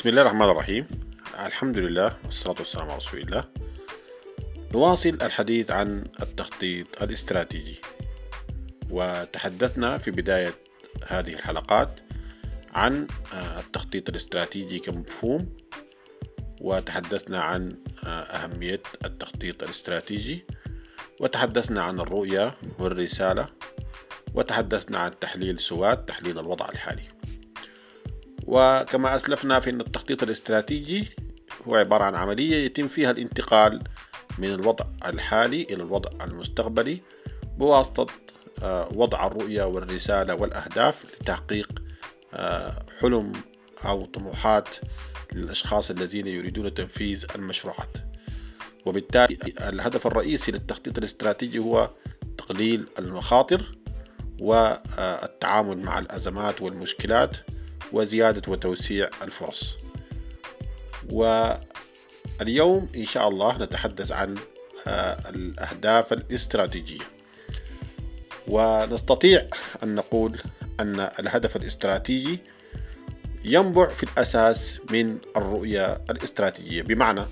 بسم الله الرحمن الرحيم. الحمد لله والصلاة والسلام على رسول الله. نواصل الحديث عن التخطيط الاستراتيجي. وتحدثنا في بداية هذه الحلقات عن التخطيط الاستراتيجي كمفهوم. وتحدثنا عن أهمية التخطيط الاستراتيجي. وتحدثنا عن الرؤية والرسالة. وتحدثنا عن تحليل سوات تحليل الوضع الحالي. وكما أسلفنا في أن التخطيط الاستراتيجي هو عبارة عن عملية يتم فيها الانتقال من الوضع الحالي إلى الوضع المستقبلي بواسطة آه، وضع الرؤية والرسالة والأهداف لتحقيق آه، حلم أو طموحات للأشخاص الذين يريدون تنفيذ المشروعات. وبالتالي الهدف الرئيسي للتخطيط الاستراتيجي هو تقليل المخاطر والتعامل مع الأزمات والمشكلات وزيادة وتوسيع الفرص. واليوم إن شاء الله نتحدث عن آه، الأهداف الاستراتيجية. ونستطيع أن نقول أن الهدف الاستراتيجي ينبع في الأساس من الرؤية الاستراتيجية. بمعنى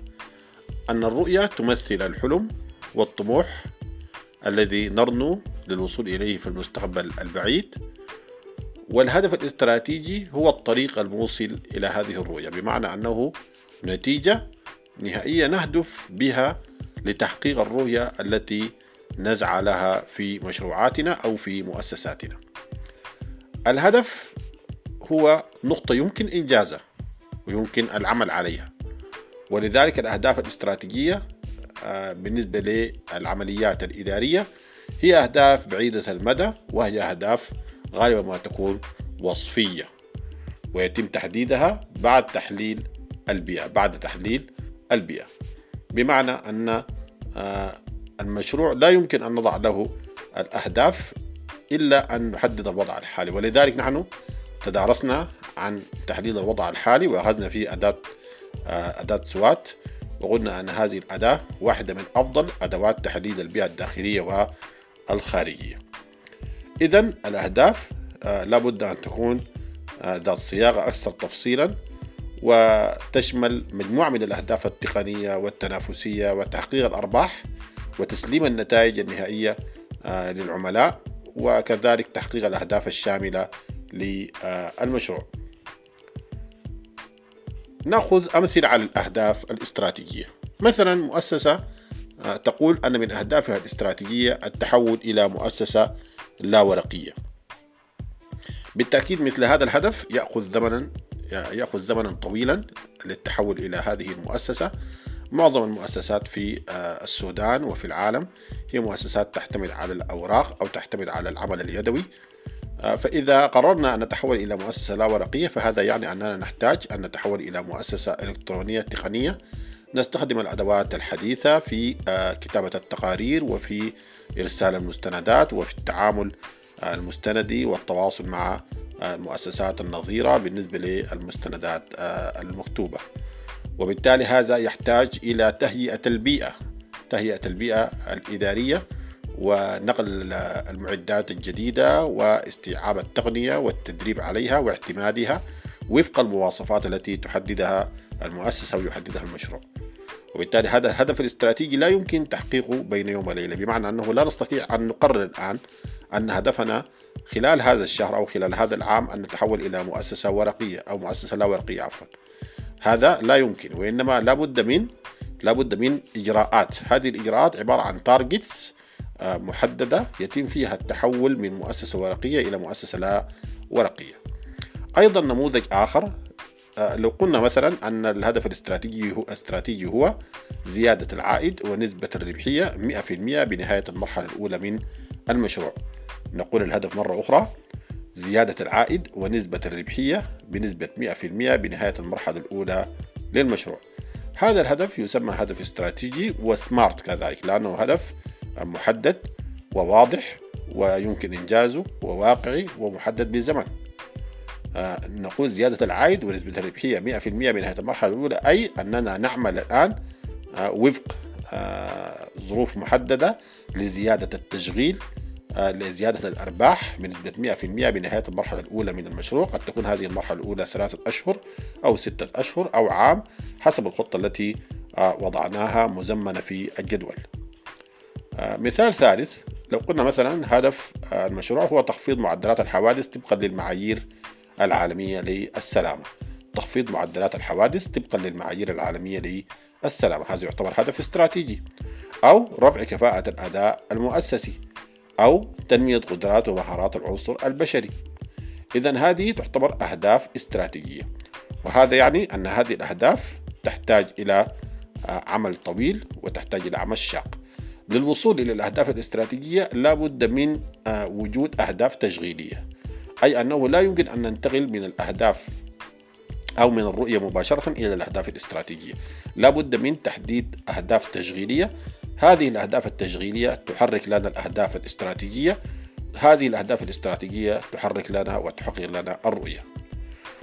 أن الرؤية تمثل الحلم والطموح الذي نرنو للوصول إليه في المستقبل البعيد. والهدف الاستراتيجي هو الطريق الموصل إلى هذه الرؤية بمعنى أنه نتيجة نهائية نهدف بها لتحقيق الرؤية التي نسعى لها في مشروعاتنا أو في مؤسساتنا. الهدف هو نقطة يمكن إنجازها ويمكن العمل عليها. ولذلك الأهداف الاستراتيجية آه، بالنسبة للعمليات الإدارية هي أهداف بعيدة المدى وهي أهداف غالبا ما تكون وصفية ويتم تحديدها بعد تحليل البيئة بعد تحليل البيئة. بمعنى أن آه، المشروع لا يمكن أن نضع له الأهداف إلا أن نحدد الوضع الحالي. ولذلك نحن تدارسنا عن تحليل الوضع الحالي وأخذنا فيه أداة آه، أداة سوات وقلنا أن هذه الأداة واحدة من أفضل أدوات تحديد البيئة الداخلية والخارجية. إذا الأهداف آه، لابد أن تكون آه، ذات صياغة أكثر تفصيلا وتشمل مجموعة من الأهداف التقنية والتنافسية وتحقيق الأرباح وتسليم النتائج النهائية آه، للعملاء وكذلك تحقيق الأهداف الشاملة للمشروع. نأخذ أمثلة على الأهداف الاستراتيجية. مثلا مؤسسة تقول أن من أهدافها الاستراتيجية التحول إلى مؤسسة لا ورقية. بالتأكيد مثل هذا الهدف يأخذ زمنا يأخذ زمنا طويلا للتحول إلى هذه المؤسسة. معظم المؤسسات في آه، السودان وفي العالم هي مؤسسات تعتمد على الأوراق أو تعتمد على العمل اليدوي. آه، فإذا قررنا أن نتحول إلى مؤسسة لا ورقية فهذا يعني أننا نحتاج أن نتحول إلى مؤسسة إلكترونية تقنية نستخدم الأدوات الحديثة في آه، كتابة التقارير وفي إرسال المستندات وفي التعامل المستندي والتواصل مع المؤسسات النظيرة بالنسبة للمستندات آه، المكتوبة. وبالتالي هذا يحتاج إلى تهيئة البيئة تهيئة البيئة الإدارية ونقل المعدات الجديدة واستيعاب التقنية والتدريب عليها واعتمادها وفق المواصفات التي تحددها المؤسسة ويحددها المشروع. وبالتالي هذا الهدف الاستراتيجي لا يمكن تحقيقه بين يوم وليلة بمعنى أنه لا نستطيع أن نقرر الآن أن هدفنا خلال هذا الشهر أو خلال هذا العام أن نتحول إلى مؤسسة ورقية أو مؤسسة لا ورقية عفوا. هذا لا يمكن وإنما لابد من لابد من إجراءات. هذه الإجراءات عبارة عن تارجتس آه، محددة يتم فيها التحول من مؤسسة ورقية إلى مؤسسة لا ورقية. أيضا نموذج آخر آه، لو قلنا مثلا أن الهدف الاستراتيجي هو استراتيجي هو زيادة العائد ونسبة الربحية 100% بنهاية المرحلة الأولى من المشروع. نقول الهدف مرة أخرى زيادة العائد ونسبة الربحية بنسبة 100% بنهاية المرحلة الأولى للمشروع. هذا الهدف يسمى هدف استراتيجي وسمارت كذلك لأنه هدف محدد وواضح ويمكن إنجازه وواقعي ومحدد آه، نقول زيادة العائد ونسبة الربحية 100% بنهاية المرحلة الأولى أي أننا نعمل الآن آه، وفق آه، ظروف محددة لزيادة التشغيل لزيادة الأرباح بنسبة 100% بنهاية المرحلة الأولى من المشروع. قد تكون هذه المرحلة الأولى ثلاثة أشهر أو ستة أشهر أو عام حسب الخطة التي آه، وضعناها مزمنة في الجدول. آه، مثال ثالث لو قلنا مثلا هدف المشروع هو تخفيض معدلات الحوادث طبقا للمعايير العالمية للسلامة. تخفيض معدلات الحوادث طبقا للمعايير العالمية للسلامة. هذا يعتبر هدف استراتيجي. أو رفع كفاءة الأداء المؤسسي. أو تنمية قدرات ومهارات العنصر البشري. إذا هذه تعتبر أهداف استراتيجية. وهذا يعني أن هذه الأهداف تحتاج إلى آه، عمل طويل وتحتاج إلى عمل شاق. للوصول إلى الأهداف الاستراتيجية لابد من آه، وجود أهداف تشغيلية. أي أنه لا يمكن أن ننتقل من الأهداف أو من الرؤية مباشرة إلى الأهداف الاستراتيجية. لابد من تحديد أهداف تشغيلية. هذه الأهداف التشغيلية تحرك لنا الأهداف الاستراتيجية. هذه الأهداف الاستراتيجية تحرك لنا وتحقق لنا الرؤية.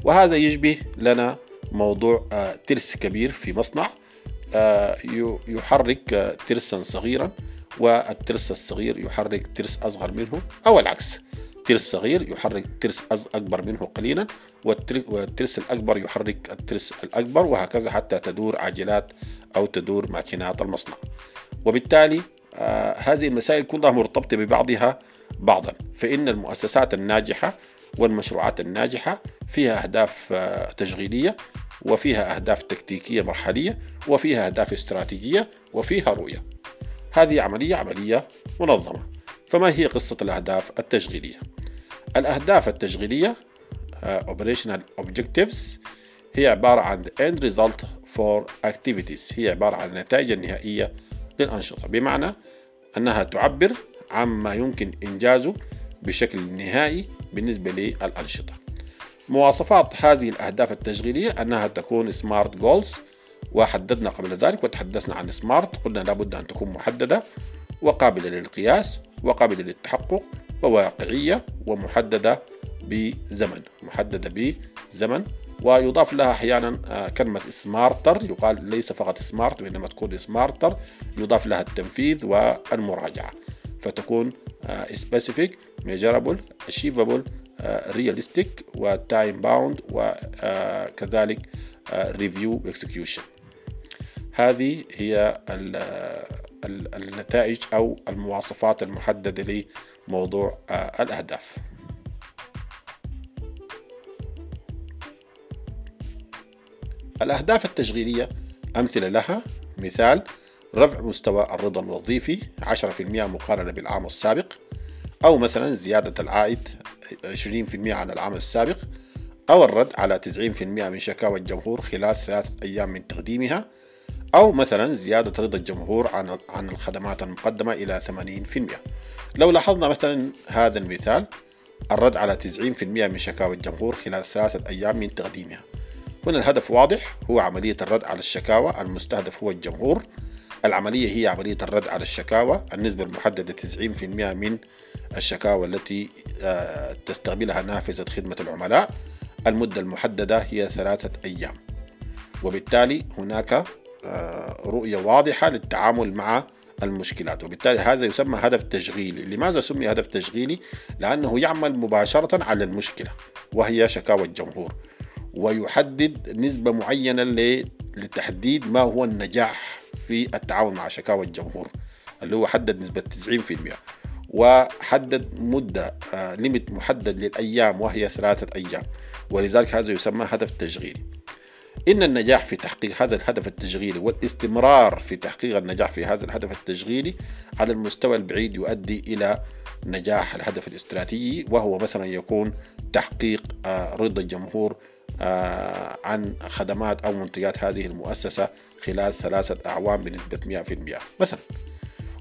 وهذا يشبه لنا موضوع آه، ترس كبير في مصنع. آه، يحرك آه، ترسا صغيرا والترس الصغير يحرك ترس أصغر منه أو العكس. ترس صغير يحرك ترس أكبر منه قليلا والترس الأكبر يحرك الترس الأكبر وهكذا حتى تدور عجلات أو تدور ماكينات المصنع. وبالتالي آه هذه المسائل كلها مرتبطة ببعضها بعضا. فإن المؤسسات الناجحة والمشروعات الناجحة فيها أهداف آه تشغيلية وفيها أهداف تكتيكية مرحلية وفيها أهداف استراتيجية وفيها رؤية. هذه عملية عملية منظمة. فما هي قصة الأهداف التشغيلية؟ الأهداف التشغيلية uh, Operational Objectives هي عبارة عن the end result for activities هي عبارة عن النتائج النهائية للأنشطة بمعنى أنها تعبر عما يمكن إنجازه بشكل نهائي بالنسبة للأنشطة. مواصفات هذه الأهداف التشغيلية أنها تكون سمارت جولز وحددنا قبل ذلك وتحدثنا عن SMART قلنا لابد أن تكون محددة وقابلة للقياس وقابلة للتحقق وواقعية ومحددة بزمن محددة بزمن ويضاف لها أحيانا آه، كلمة SMARTER يقال ليس فقط SMART وإنما تكون SMARTER يضاف لها التنفيذ والمراجعة فتكون specific measurable achievable realistic و time bound وكذلك review execution هذه هي النتائج أو المواصفات المحددة لموضوع آه، الأهداف. الأهداف التشغيلية أمثلة لها. مثال رفع مستوى الرضا الوظيفي 10% مقارنة بالعام السابق أو مثلا زيادة العائد 20% عن العام السابق أو الرد على 90% من شكاوى الجمهور خلال ثلاثة أيام من تقديمها. أو مثلا زيادة رضا الجمهور عن عن الخدمات المقدمة إلى 80% لو لاحظنا مثلا هذا المثال الرد على 90% من شكاوى الجمهور خلال ثلاثة أيام من تقديمها. هنا الهدف واضح هو عملية الرد على الشكاوى. المستهدف هو الجمهور. العملية هي عملية الرد على الشكاوى. النسبة المحددة 90% من الشكاوى التي آه، تستقبلها نافذة خدمة العملاء. المدة المحددة هي ثلاثة أيام. وبالتالي هناك رؤية واضحة للتعامل مع المشكلات وبالتالي هذا يسمى هدف تشغيلي. لماذا سمي هدف تشغيلي؟ لأنه يعمل مباشرة على المشكلة وهي شكاوى الجمهور ويحدد نسبة معينة لتحديد ما هو النجاح في التعاون مع شكاوى الجمهور اللي هو حدد نسبة 90% وحدد مدة آه ليميت محدد للأيام وهي ثلاثة أيام. ولذلك هذا يسمى هدف تشغيلي. إن النجاح في تحقيق هذا الهدف التشغيلي والاستمرار في تحقيق النجاح في هذا الهدف التشغيلي على المستوى البعيد يؤدي إلى نجاح الهدف الاستراتيجي وهو مثلا يكون تحقيق آه رضا الجمهور آه، عن خدمات أو منتجات هذه المؤسسة خلال ثلاثة أعوام بنسبة 100% مثلا.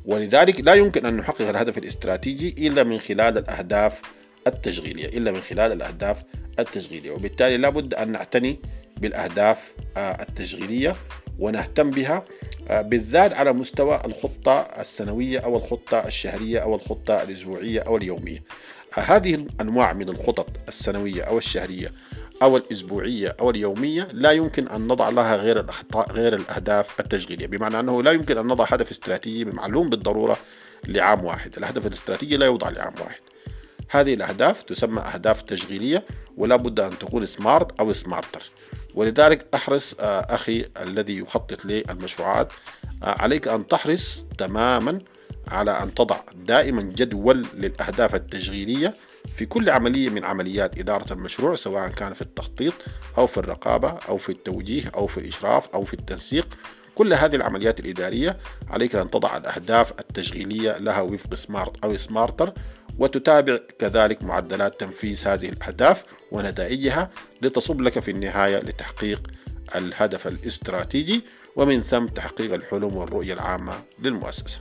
ولذلك لا يمكن أن نحقق الهدف الاستراتيجي إلا من خلال الأهداف التشغيلية إلا من خلال الأهداف التشغيلية. وبالتالي لابد أن نعتني بالأهداف آه، التشغيلية ونهتم بها آه، بالذات على مستوى الخطة السنوية أو الخطة الشهرية أو الخطة الأسبوعية أو اليومية. هذه الأنواع من الخطط السنوية أو الشهرية أو الأسبوعية أو اليومية لا يمكن أن نضع لها غير الأخطاء غير الأهداف التشغيلية. بمعنى أنه لا يمكن أن نضع هدف استراتيجي معلوم بالضرورة لعام واحد. الهدف الاستراتيجي لا يوضع لعام واحد. هذه الأهداف تسمى أهداف تشغيلية. ولا بد أن تكون سمارت أو سمارتر ولذلك أحرص أخي الذي يخطط للمشروعات عليك أن تحرص تماما على أن تضع دائما جدول للأهداف التشغيلية في كل عملية من عمليات إدارة المشروع سواء كان في التخطيط أو في الرقابة أو في التوجيه أو في الإشراف أو في التنسيق. كل هذه العمليات الإدارية عليك أن تضع الأهداف التشغيلية لها وفق سمارت أو سمارتر وتتابع كذلك معدلات تنفيذ هذه الأهداف. ونتائجها لتصب لك في النهاية لتحقيق الهدف الاستراتيجي ومن ثم تحقيق الحلم والرؤية العامة للمؤسسة.